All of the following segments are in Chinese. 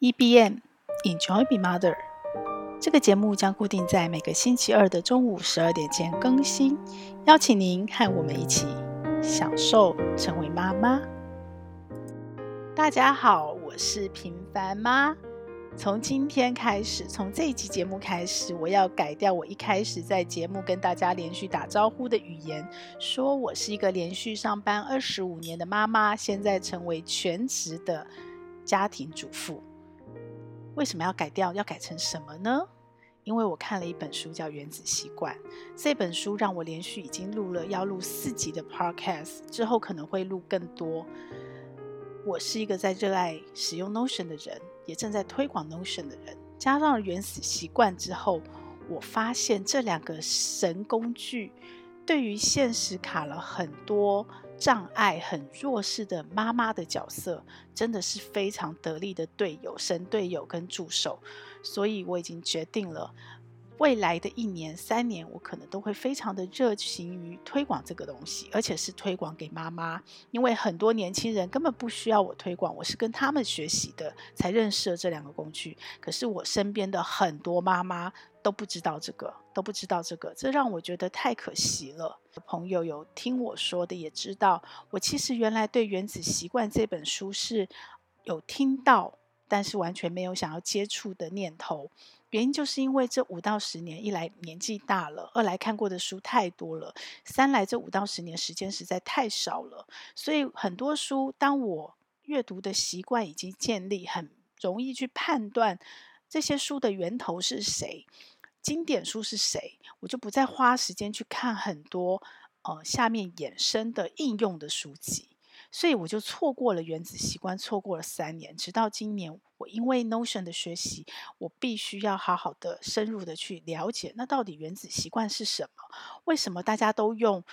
EBM Enjoy Be Mother，这个节目将固定在每个星期二的中午十二点前更新，邀请您和我们一起享受成为妈妈。大家好，我是平凡妈。从今天开始，从这一集节目开始，我要改掉我一开始在节目跟大家连续打招呼的语言，说我是一个连续上班二十五年的妈妈，现在成为全职的家庭主妇。为什么要改掉？要改成什么呢？因为我看了一本书，叫《原子习惯》。这本书让我连续已经录了要录四集的 Podcast，之后可能会录更多。我是一个在热爱使用 Notion 的人，也正在推广 Notion 的人。加上《原子习惯》之后，我发现这两个神工具对于现实卡了很多障碍很弱势的妈妈的角色，真的是非常得力的队友、神队友跟助手，所以我已经决定了。未来的一年、三年，我可能都会非常的热情于推广这个东西，而且是推广给妈妈，因为很多年轻人根本不需要我推广，我是跟他们学习的，才认识了这两个工具。可是我身边的很多妈妈都不知道这个，都不知道这个，这让我觉得太可惜了。朋友有听我说的，也知道我其实原来对《原子习惯》这本书是有听到，但是完全没有想要接触的念头。原因就是因为这五到十年，一来年纪大了，二来看过的书太多了，三来这五到十年时间实在太少了，所以很多书，当我阅读的习惯已经建立，很容易去判断这些书的源头是谁，经典书是谁，我就不再花时间去看很多呃下面衍生的应用的书籍。所以我就错过了原子习惯，错过了三年，直到今年，我因为 Notion 的学习，我必须要好好的、深入的去了解，那到底原子习惯是什么？为什么大家都用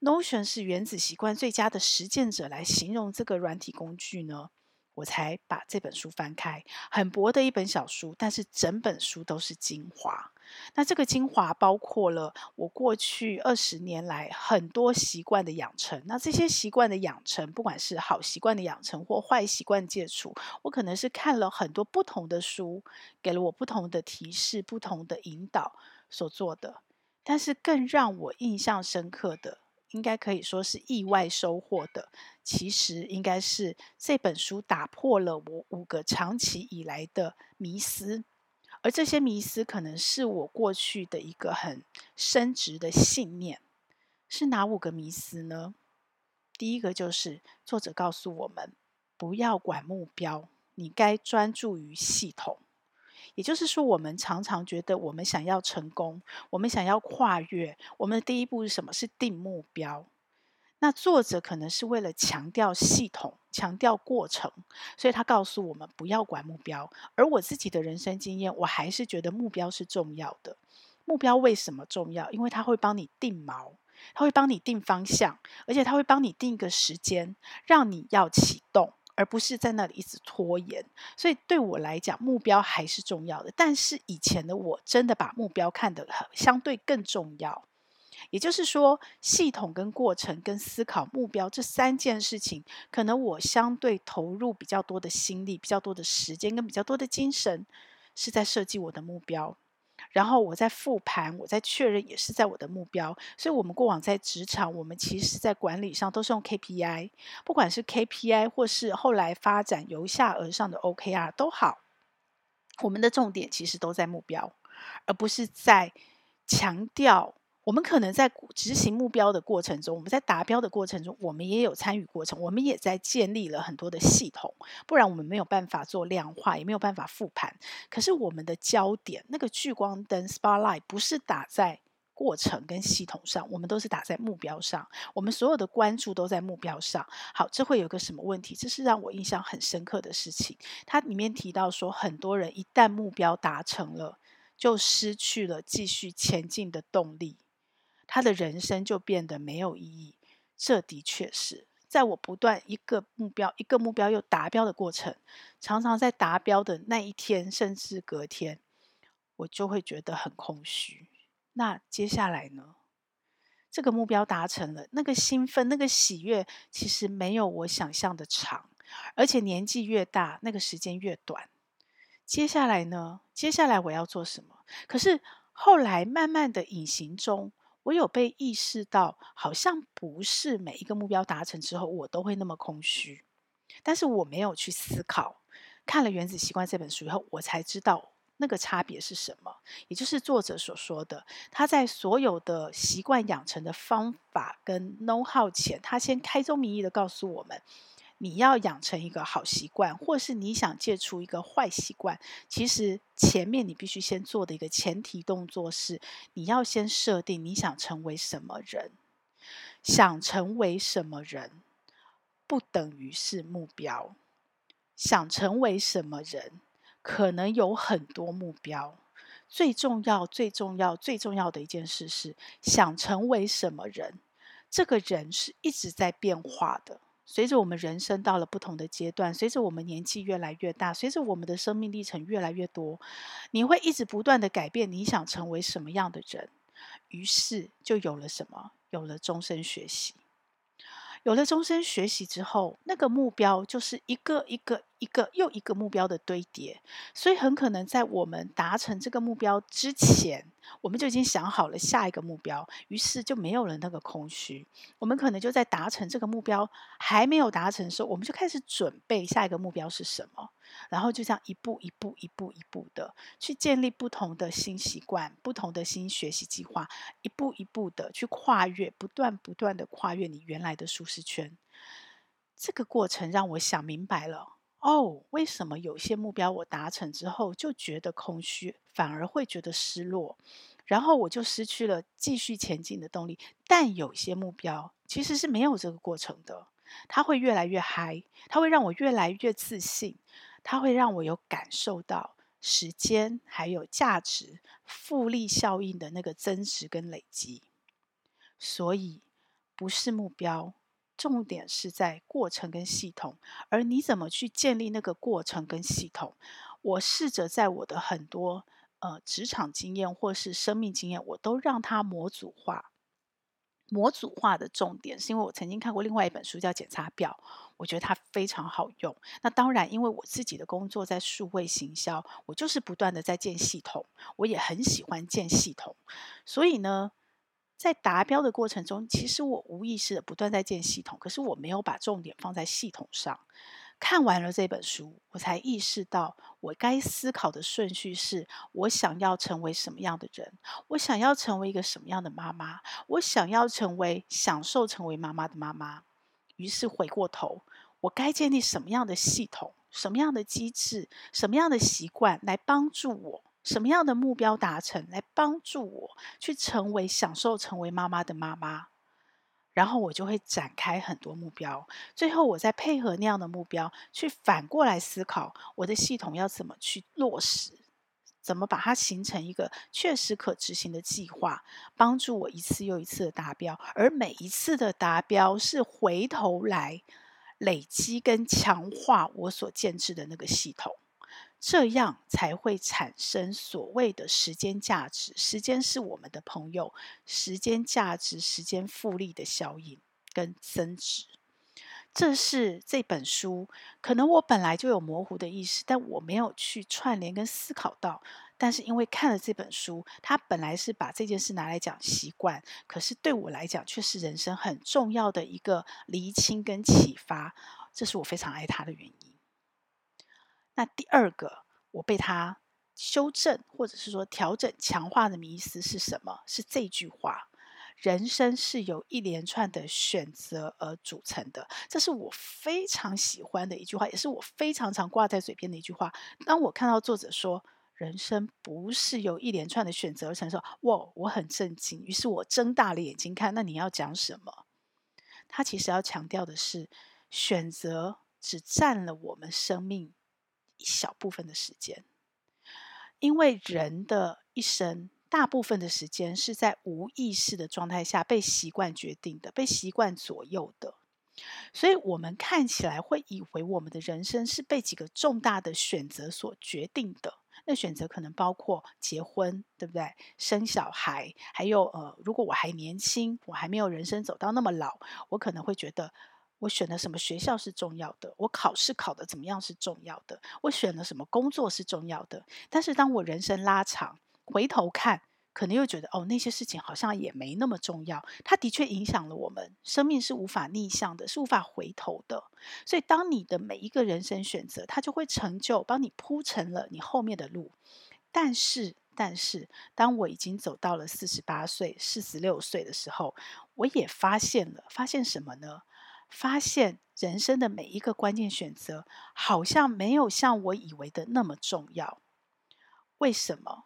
Notion 是原子习惯最佳的实践者来形容这个软体工具呢？我才把这本书翻开，很薄的一本小书，但是整本书都是精华。那这个精华包括了我过去二十年来很多习惯的养成。那这些习惯的养成，不管是好习惯的养成或坏习惯戒除，我可能是看了很多不同的书，给了我不同的提示、不同的引导所做的。但是更让我印象深刻的，应该可以说是意外收获的，其实应该是这本书打破了我五个长期以来的迷思，而这些迷思可能是我过去的一个很深植的信念。是哪五个迷思呢？第一个就是作者告诉我们，不要管目标，你该专注于系统。也就是说，我们常常觉得，我们想要成功，我们想要跨越，我们的第一步是什么？是定目标。那作者可能是为了强调系统、强调过程，所以他告诉我们不要管目标。而我自己的人生经验，我还是觉得目标是重要的。目标为什么重要？因为它会帮你定锚，它会帮你定方向，而且它会帮你定一个时间，让你要启动。而不是在那里一直拖延，所以对我来讲，目标还是重要的。但是以前的我真的把目标看得很相对更重要，也就是说，系统跟过程跟思考目标这三件事情，可能我相对投入比较多的心力、比较多的时间跟比较多的精神，是在设计我的目标。然后我在复盘，我在确认，也是在我的目标。所以，我们过往在职场，我们其实在管理上都是用 KPI，不管是 KPI 或是后来发展由下而上的 OKR 都好，我们的重点其实都在目标，而不是在强调。我们可能在执行目标的过程中，我们在达标的过程中，我们也有参与过程，我们也在建立了很多的系统，不然我们没有办法做量化，也没有办法复盘。可是我们的焦点，那个聚光灯 （spotlight） 不是打在过程跟系统上，我们都是打在目标上。我们所有的关注都在目标上。好，这会有个什么问题？这是让我印象很深刻的事情。它里面提到说，很多人一旦目标达成了，就失去了继续前进的动力。他的人生就变得没有意义，这的确是在我不断一个目标一个目标又达标的过程，常常在达标的那一天，甚至隔天，我就会觉得很空虚。那接下来呢？这个目标达成了，那个兴奋、那个喜悦，其实没有我想象的长，而且年纪越大，那个时间越短。接下来呢？接下来我要做什么？可是后来慢慢的隐形中，我有被意识到，好像不是每一个目标达成之后，我都会那么空虚。但是我没有去思考。看了《原子习惯》这本书以后，我才知道那个差别是什么。也就是作者所说的，他在所有的习惯养成的方法跟 know how 前，他先开宗明义的告诉我们。你要养成一个好习惯，或是你想戒除一个坏习惯，其实前面你必须先做的一个前提动作是，你要先设定你想成为什么人。想成为什么人，不等于是目标。想成为什么人，可能有很多目标。最重要、最重要、最重要的一件事是，想成为什么人，这个人是一直在变化的。随着我们人生到了不同的阶段，随着我们年纪越来越大，随着我们的生命历程越来越多，你会一直不断的改变你想成为什么样的人，于是就有了什么？有了终身学习。有了终身学习之后，那个目标就是一个一个一个又一个目标的堆叠，所以很可能在我们达成这个目标之前，我们就已经想好了下一个目标，于是就没有了那个空虚。我们可能就在达成这个目标还没有达成的时候，我们就开始准备下一个目标是什么。然后就这样一步一步、一步一步的去建立不同的新习惯、不同的新学习计划，一步一步的去跨越，不断不断的跨越你原来的舒适圈。这个过程让我想明白了，哦，为什么有些目标我达成之后就觉得空虚，反而会觉得失落，然后我就失去了继续前进的动力。但有些目标其实是没有这个过程的，它会越来越嗨，它会让我越来越自信。它会让我有感受到时间还有价值复利效应的那个增值跟累积，所以不是目标，重点是在过程跟系统，而你怎么去建立那个过程跟系统？我试着在我的很多呃职场经验或是生命经验，我都让它模组化。模组化的重点是因为我曾经看过另外一本书叫《检查表》，我觉得它非常好用。那当然，因为我自己的工作在数位行销，我就是不断的在建系统，我也很喜欢建系统。所以呢，在达标的过程中，其实我无意识的不断在建系统，可是我没有把重点放在系统上。看完了这本书，我才意识到，我该思考的顺序是：我想要成为什么样的人？我想要成为一个什么样的妈妈？我想要成为享受成为妈妈的妈妈。于是回过头，我该建立什么样的系统？什么样的机制？什么样的习惯来帮助我？什么样的目标达成来帮助我去成为享受成为妈妈的妈妈？然后我就会展开很多目标，最后我再配合那样的目标，去反过来思考我的系统要怎么去落实，怎么把它形成一个确实可执行的计划，帮助我一次又一次的达标，而每一次的达标是回头来累积跟强化我所建制的那个系统。这样才会产生所谓的时间价值。时间是我们的朋友，时间价值、时间复利的效应跟增值，这是这本书。可能我本来就有模糊的意识，但我没有去串联跟思考到。但是因为看了这本书，它本来是把这件事拿来讲习惯，可是对我来讲却是人生很重要的一个厘清跟启发。这是我非常爱它的原因。那第二个，我被他修正，或者是说调整、强化的迷思是什么？是这句话：人生是由一连串的选择而组成的。这是我非常喜欢的一句话，也是我非常常挂在嘴边的一句话。当我看到作者说人生不是由一连串的选择而成的时，哇，我很震惊。于是我睁大了眼睛看，那你要讲什么？他其实要强调的是，选择只占了我们生命。一小部分的时间，因为人的一生大部分的时间是在无意识的状态下被习惯决定的，被习惯左右的，所以我们看起来会以为我们的人生是被几个重大的选择所决定的。那选择可能包括结婚，对不对？生小孩，还有呃，如果我还年轻，我还没有人生走到那么老，我可能会觉得。我选了什么学校是重要的，我考试考得怎么样是重要的，我选了什么工作是重要的。但是当我人生拉长，回头看，可能又觉得哦，那些事情好像也没那么重要。它的确影响了我们，生命是无法逆向的，是无法回头的。所以，当你的每一个人生选择，它就会成就，帮你铺成了你后面的路。但是，但是，当我已经走到了四十八岁、四十六岁的时候，我也发现了，发现什么呢？发现人生的每一个关键选择，好像没有像我以为的那么重要。为什么？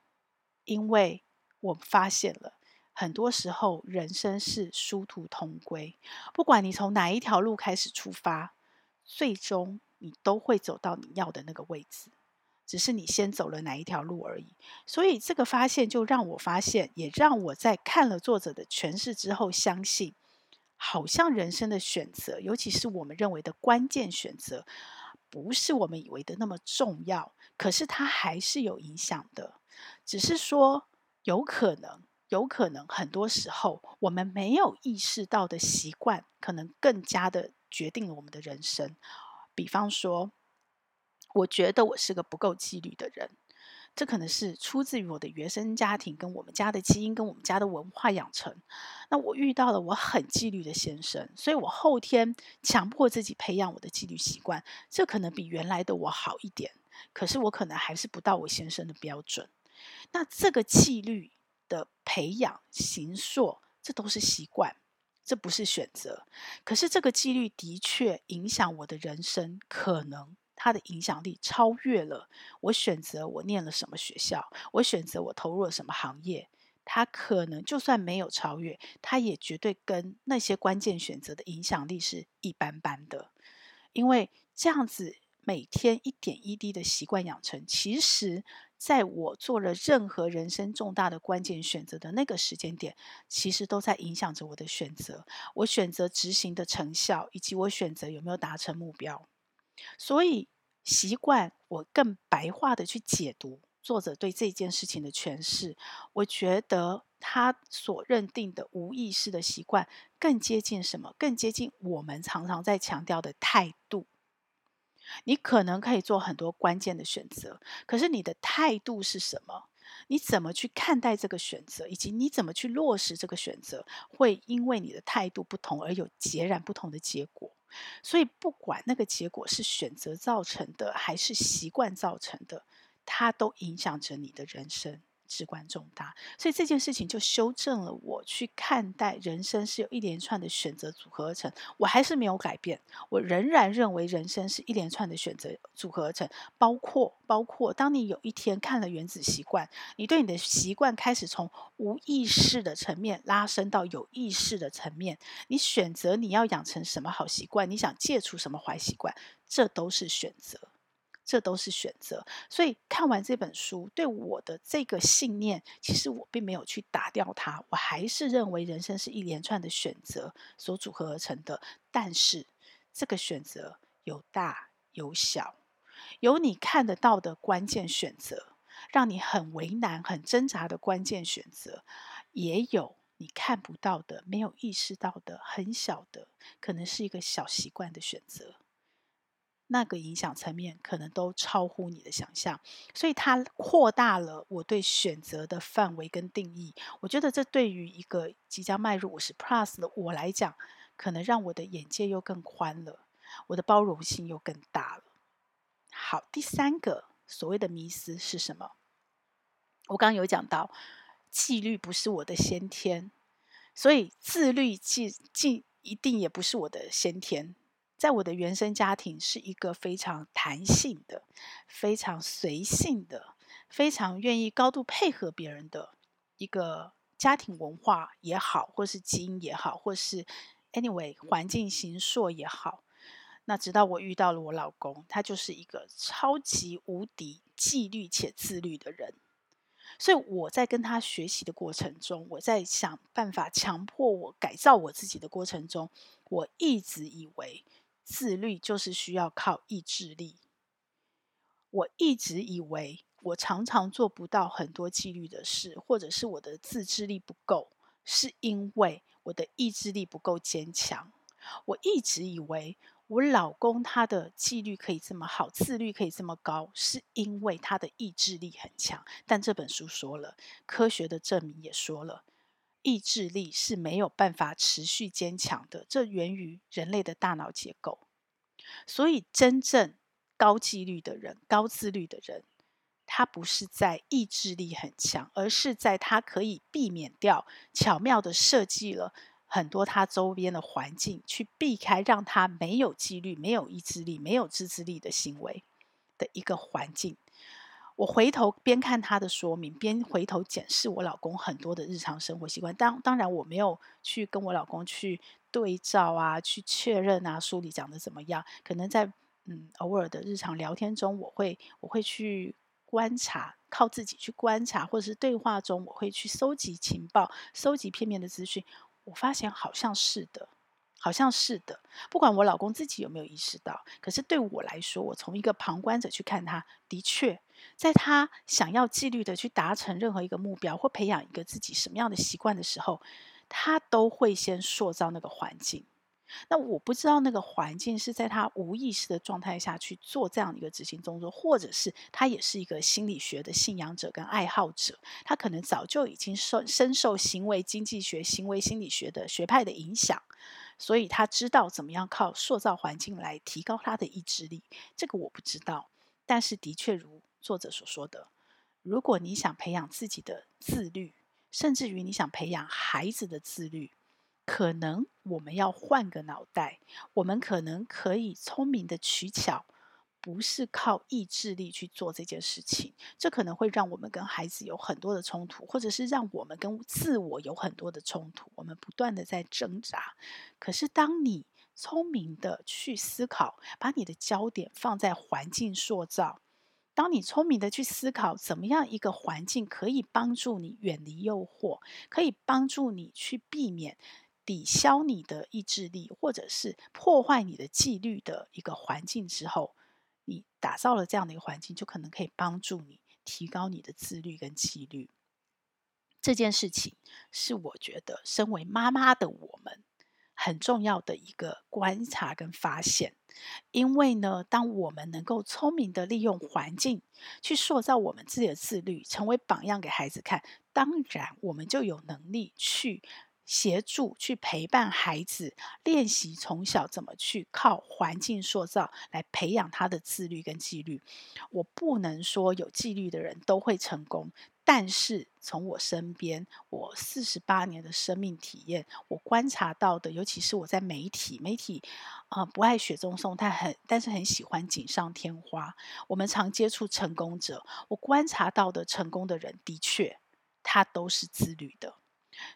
因为我发现了，很多时候人生是殊途同归，不管你从哪一条路开始出发，最终你都会走到你要的那个位置，只是你先走了哪一条路而已。所以这个发现就让我发现，也让我在看了作者的诠释之后，相信，好像人生的选择，尤其是我们认为的关键选择，不是我们以为的那么重要，可是它还是有影响的，只是说。有可能，有可能，很多时候我们没有意识到的习惯，可能更加的决定了我们的人生。比方说，我觉得我是个不够纪律的人，这可能是出自于我的原生家庭，跟我们家的基因，跟我们家的文化养成。那我遇到了我很纪律的先生，所以我后天强迫自己培养我的纪律习惯，这可能比原来的我好一点。可是我可能还是不到我先生的标准。那这个纪律的培养、形塑，这都是习惯，这不是选择。可是这个纪律的确影响我的人生，可能它的影响力超越了我选择我念了什么学校，我选择我投入了什么行业。它可能就算没有超越，它也绝对跟那些关键选择的影响力是一般般的。因为这样子每天一点一滴的习惯养成，其实。在我做了任何人生重大的关键选择的那个时间点，其实都在影响着我的选择。我选择执行的成效，以及我选择有没有达成目标。所以，习惯我更白话的去解读作者对这件事情的诠释。我觉得他所认定的无意识的习惯，更接近什么？更接近我们常常在强调的态度。你可能可以做很多关键的选择，可是你的态度是什么？你怎么去看待这个选择，以及你怎么去落实这个选择，会因为你的态度不同而有截然不同的结果。所以，不管那个结果是选择造成的，还是习惯造成的，它都影响着你的人生。至关重大，所以这件事情就修正了我去看待人生是由一连串的选择组合而成。我还是没有改变，我仍然认为人生是一连串的选择组合而成。包括包括，当你有一天看了《原子习惯》，你对你的习惯开始从无意识的层面拉升到有意识的层面，你选择你要养成什么好习惯，你想戒除什么坏习惯，这都是选择。这都是选择，所以看完这本书，对我的这个信念，其实我并没有去打掉它，我还是认为人生是一连串的选择所组合而成的。但是，这个选择有大有小，有你看得到的关键选择，让你很为难、很挣扎的关键选择，也有你看不到的、没有意识到的很小的，可能是一个小习惯的选择。那个影响层面可能都超乎你的想象，所以它扩大了我对选择的范围跟定义。我觉得这对于一个即将迈入五十 plus 的我来讲，可能让我的眼界又更宽了，我的包容性又更大了。好，第三个所谓的迷思是什么？我刚刚有讲到，纪律不是我的先天，所以自律既既一定也不是我的先天。在我的原生家庭是一个非常弹性的、非常随性的、非常愿意高度配合别人的一个家庭文化也好，或是基因也好，或是 anyway 环境形塑也好。那直到我遇到了我老公，他就是一个超级无敌纪律且自律的人。所以我在跟他学习的过程中，我在想办法强迫我改造我自己的过程中，我一直以为。自律就是需要靠意志力。我一直以为我常常做不到很多纪律的事，或者是我的自制力不够，是因为我的意志力不够坚强。我一直以为我老公他的纪律可以这么好，自律可以这么高，是因为他的意志力很强。但这本书说了，科学的证明也说了，意志力是没有办法持续坚强的。这源于人类的大脑结构。所以，真正高纪律的人、高自律的人，他不是在意志力很强，而是在他可以避免掉，巧妙地设计了很多他周边的环境，去避开让他没有纪律、没有意志力、没有自制力的行为的一个环境。我回头边看他的说明，边回头检视我老公很多的日常生活习惯。当当然，我没有去跟我老公去对照啊，去确认啊，书里讲的怎么样？可能在嗯偶尔的日常聊天中，我会我会去观察，靠自己去观察，或者是对话中，我会去搜集情报，搜集片面的资讯。我发现好像是的。好像是的，不管我老公自己有没有意识到，可是对我来说，我从一个旁观者去看他，的确，在他想要纪律的去达成任何一个目标或培养一个自己什么样的习惯的时候，他都会先塑造那个环境。那我不知道那个环境是在他无意识的状态下去做这样一个执行动作，或者是他也是一个心理学的信仰者跟爱好者，他可能早就已经受深受行为经济学、行为心理学的学派的影响。所以他知道怎么样靠塑造环境来提高他的意志力，这个我不知道。但是的确如作者所说的，如果你想培养自己的自律，甚至于你想培养孩子的自律，可能我们要换个脑袋，我们可能可以聪明的取巧。不是靠意志力去做这件事情，这可能会让我们跟孩子有很多的冲突，或者是让我们跟自我有很多的冲突。我们不断的在挣扎。可是，当你聪明的去思考，把你的焦点放在环境塑造，当你聪明的去思考，怎么样一个环境可以帮助你远离诱惑，可以帮助你去避免抵消你的意志力，或者是破坏你的纪律的一个环境之后。你打造了这样的一个环境，就可能可以帮助你提高你的自律跟纪律。这件事情是我觉得身为妈妈的我们很重要的一个观察跟发现。因为呢，当我们能够聪明的利用环境去塑造我们自己的自律，成为榜样给孩子看，当然我们就有能力去。协助去陪伴孩子练习从小怎么去靠环境塑造来培养他的自律跟纪律。我不能说有纪律的人都会成功，但是从我身边，我四十八年的生命体验，我观察到的，尤其是我在媒体，媒体啊、不爱雪中送炭，很但是很喜欢锦上添花。我们常接触成功者，我观察到的成功的人，的确他都是自律的。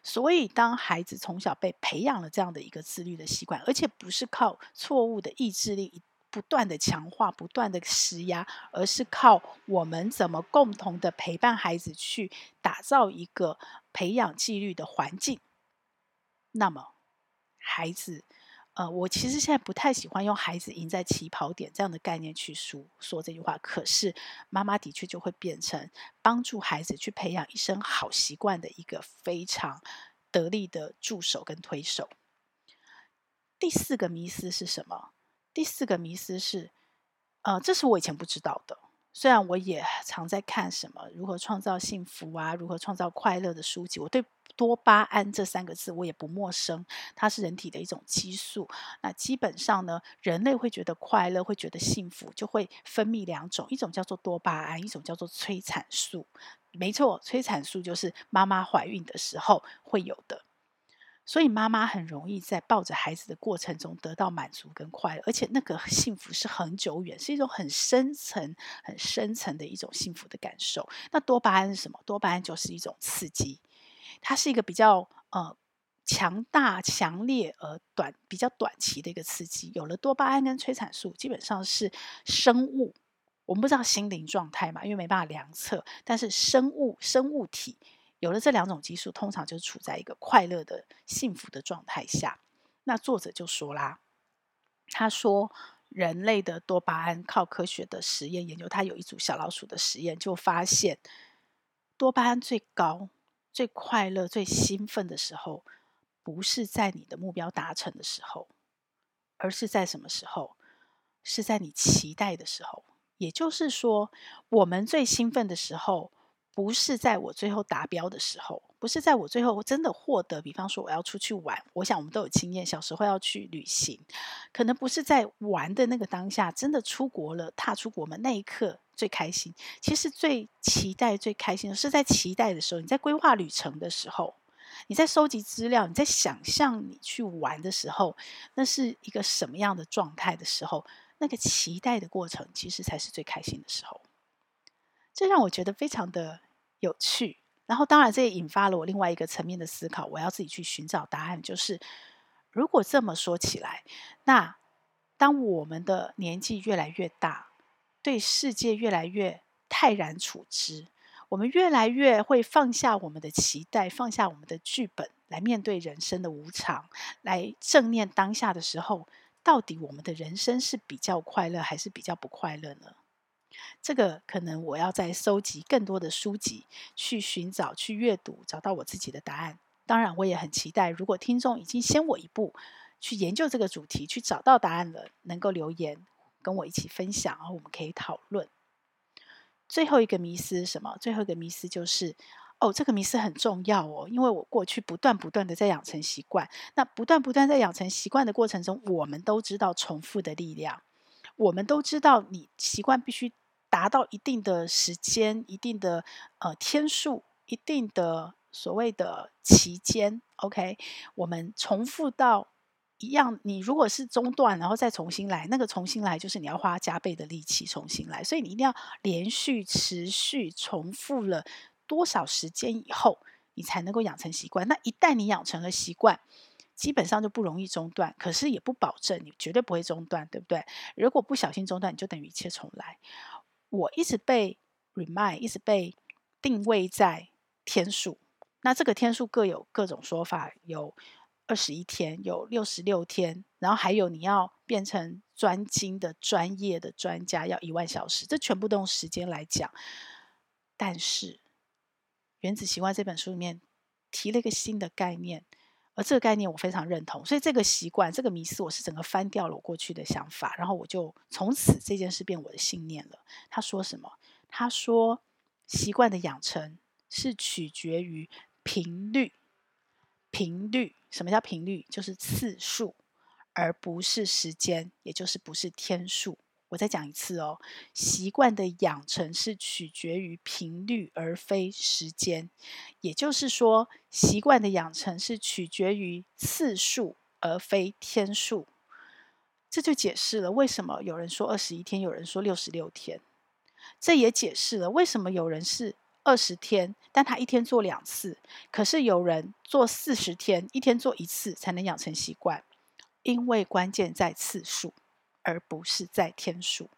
所以，当孩子从小被培养了这样的一个自律的习惯，而且不是靠错误的意志力不断的强化、不断的施压，而是靠我们怎么共同的陪伴孩子去打造一个培养纪律的环境，那么孩子。呃，我其实现在不太喜欢用“孩子赢在起跑点”这样的概念去说说这句话。可是，妈妈的确就会变成帮助孩子去培养一身好习惯的一个非常得力的助手跟推手。第四个迷思是什么？第四个迷思是，呃，这是我以前不知道的。虽然我也常在看什么如何创造幸福啊，如何创造快乐的书籍，我对多巴胺这三个字我也不陌生。它是人体的一种激素。那基本上呢，人类会觉得快乐，会觉得幸福，就会分泌两种，一种叫做多巴胺，一种叫做催产素。没错，催产素就是妈妈怀孕的时候会有的。所以妈妈很容易在抱着孩子的过程中得到满足跟快乐，而且那个幸福是很久远，是一种很深层、很深层的一种幸福的感受。那多巴胺是什么？多巴胺就是一种刺激，它是一个比较呃强大、强烈而短、比较短期的一个刺激。有了多巴胺跟催产素，基本上是生物，我们不知道心灵状态嘛，因为没办法量测，但是生物、生物体。有了这两种激素，通常就处在一个快乐的、幸福的状态下。那作者就说啦，他说人类的多巴胺靠科学的实验研究，他有一组小老鼠的实验，就发现多巴胺最高、最快乐、最兴奋的时候，不是在你的目标达成的时候，而是在什么时候？是在你期待的时候。也就是说，我们最兴奋的时候，不是在我最后达标的时候，不是在我最后真的获得。比方说，我要出去玩，我想我们都有经验，小时候要去旅行，可能不是在玩的那个当下，真的出国了，踏出国门那一刻最开心。其实最期待、最开心的是在期待的时候，你在规划旅程的时候，你在收集资料，你在想象你去玩的时候，那是一个什么样的状态的时候。那个期待的过程，其实才是最开心的时候。这让我觉得非常的有趣。然后，当然，这也引发了我另外一个层面的思考。我要自己去寻找答案。就是，如果这么说起来，那当我们的年纪越来越大，对世界越来越泰然处之，我们越来越会放下我们的期待，放下我们的剧本，来面对人生的无常，来正念当下的时候。到底我们的人生是比较快乐还是比较不快乐呢？这个可能我要再收集更多的书籍，去寻找、去阅读，找到我自己的答案。当然，我也很期待，如果听众已经先我一步去研究这个主题，去找到答案了，能够留言跟我一起分享，然后我们可以讨论。最后一个迷思是什么？最后一个迷思就是。哦，这个迷思很重要哦，因为我过去不断不断的在养成习惯，那不断不断在养成习惯的过程中，我们都知道重复的力量，我们都知道你习惯必须达到一定的时间、一定的呃天数、一定的所谓的期间，OK，我们重复到一样，你如果是中断，然后再重新来，那个重新来就是你要花加倍的力气重新来，所以你一定要连续持续重复了。多少时间以后，你才能够养成习惯？那一旦你养成了习惯，基本上就不容易中断。可是也不保证你绝对不会中断，对不对？如果不小心中断，你就等于一切重来。我一直被 remind，一直被定位在天数。那这个天数各有各种说法，有二十一天，有六十六天，然后还有你要变成专精的、专业的专家，要一万小时，这全部都用时间来讲。但是。《原子习惯》这本书里面提了一个新的概念，而这个概念我非常认同，所以这个习惯、这个迷思，我是整个翻掉了我过去的想法，然后我就从此这件事变我的信念了。他说什么？他说习惯的养成是取决于频率，频率，什么叫频率？就是次数，而不是时间，也就是不是天数。我再讲一次哦，习惯的养成是取决于频率而非时间，也就是说，习惯的养成是取决于次数而非天数。这就解释了为什么有人说二十一天，有人说六十六天。这也解释了为什么有人是二十天，但他一天做两次，可是有人做四十天，一天做一次才能养成习惯，因为关键在次数。而不是在天数。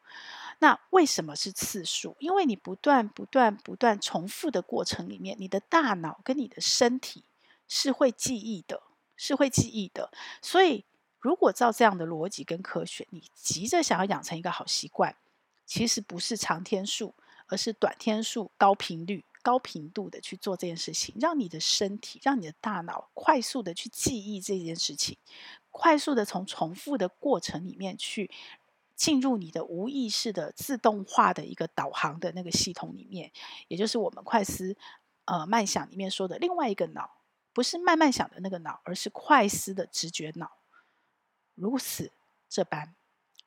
那为什么是次数？因为你不断、不断、不断重复的过程里面，你的大脑跟你的身体是会记忆的，是会记忆的。所以，如果照这样的逻辑跟科学，你急着想要养成一个好习惯，其实不是长天数，而是短天数、高频率、高频度的去做这件事情，让你的身体、让你的大脑快速的去记忆这件事情。快速的从重复的过程里面去进入你的无意识的自动化的一个导航的那个系统里面，也就是我们快思呃慢想里面说的另外一个脑，不是慢慢想的那个脑，而是快思的直觉脑。如此这般，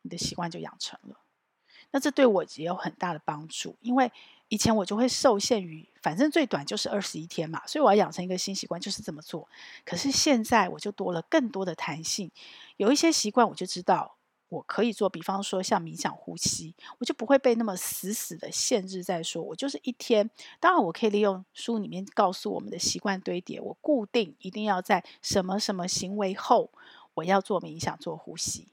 你的习惯就养成了。那这对我也有很大的帮助，因为以前我就会受限于，反正最短就是二十一天嘛，所以我要养成一个新习惯就是这么做。可是现在我就多了更多的弹性，有一些习惯我就知道我可以做，比方说像冥想呼吸，我就不会被那么死死的限制在说，我就是一天。当然，我可以利用书里面告诉我们的习惯堆叠，我固定一定要在什么什么行为后，我要做冥想做呼吸。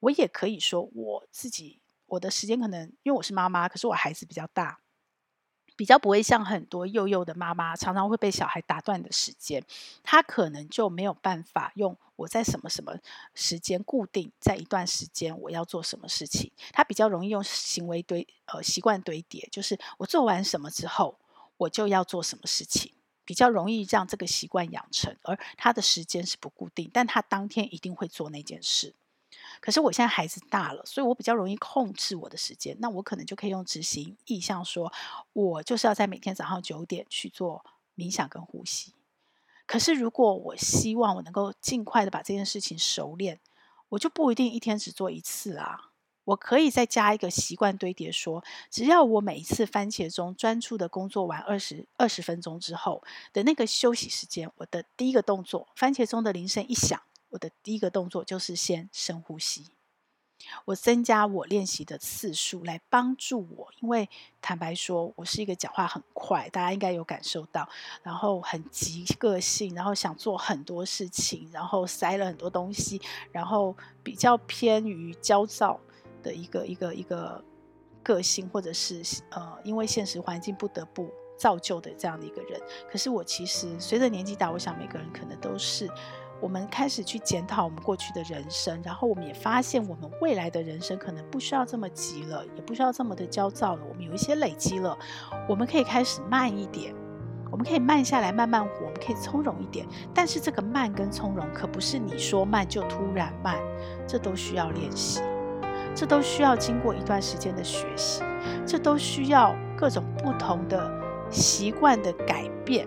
我也可以说我自己。我的时间可能因为我是妈妈，可是我孩子比较大，比较不会像很多幼幼的妈妈常常会被小孩打断的时间，他可能就没有办法用我在什么什么时间固定在一段时间我要做什么事情，他比较容易用行为堆呃习惯堆叠，就是我做完什么之后我就要做什么事情，比较容易让这个习惯养成，而他的时间是不固定，但他当天一定会做那件事。可是我现在孩子大了，所以我比较容易控制我的时间，那我可能就可以用执行意向说，我就是要在每天早上九点去做冥想跟呼吸。可是如果我希望我能够尽快的把这件事情熟练，我就不一定一天只做一次啊。我可以再加一个习惯堆叠说，只要我每一次番茄钟专注的工作完二十二十分钟之后的那个休息时间，我的第一个动作，番茄钟的铃声一响，我的第一个动作就是先深呼吸。我增加我练习的次数来帮助我，因为坦白说，我是一个讲话很快，大家应该有感受到，然后很急个性，然后想做很多事情，然后塞了很多东西，然后比较偏于焦躁。的一个一个一个个性，或者是呃，因为现实环境不得不造就的这样的一个人。可是我其实随着年纪大，我想每个人可能都是，我们开始去检讨我们过去的人生，然后我们也发现我们未来的人生可能不需要这么急了，也不需要这么的焦躁了。我们有一些累积了，我们可以开始慢一点，我们可以慢下来，慢慢活，我们可以从容一点。但是这个慢跟从容可不是你说慢就突然慢，这都需要练习。这都需要经过一段时间的学习，这都需要各种不同的习惯的改变，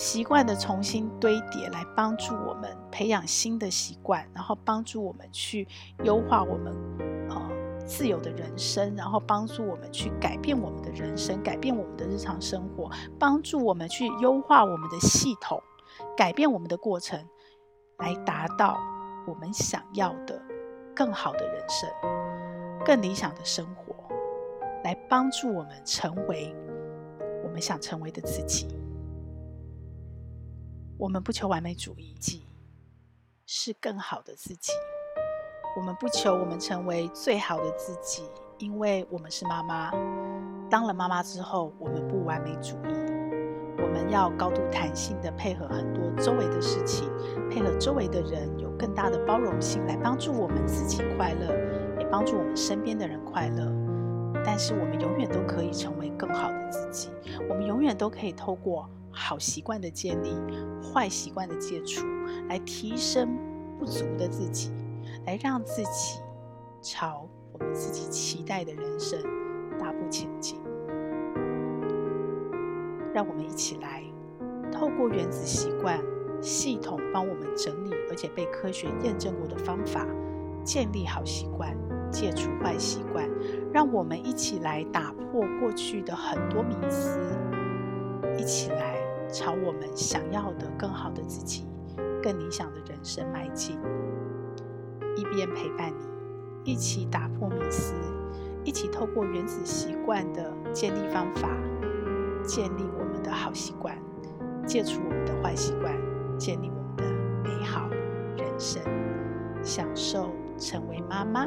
习惯的重新堆叠，来帮助我们培养新的习惯，然后帮助我们去优化我们呃自由的人生，然后帮助我们去改变我们的人生，改变我们的日常生活，帮助我们去优化我们的系统，改变我们的过程，来达到我们想要的。更好的人生，更理想的生活，来帮助我们成为我们想成为的自己。我们不求完美主义，是更好的自己。我们不求我们成为最好的自己，因为我们是妈妈。当了妈妈之后，我们不完美主义。我们要高度弹性的配合很多周围的事情，配合周围的人，有更大的包容性，来帮助我们自己快乐，也帮助我们身边的人快乐。但是我们永远都可以成为更好的自己，我们永远都可以透过好习惯的建立、坏习惯的戒除，来提升不足的自己，来让自己朝我们自己期待的人生大步前进。让我们一起来，透过原子习惯系统帮我们整理，而且被科学验证过的方法，建立好习惯，戒除坏习惯。让我们一起来打破过去的很多迷思，一起来朝我们想要的更好的自己、更理想的人生迈进。一边陪伴你，一起打破迷思，一起透过原子习惯的建立方法。建立我们的好习惯，戒除我们的坏习惯，建立我们的美好人生，享受成为妈妈。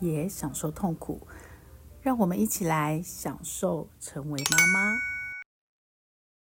也享受痛苦，让我们一起来享受成为妈妈。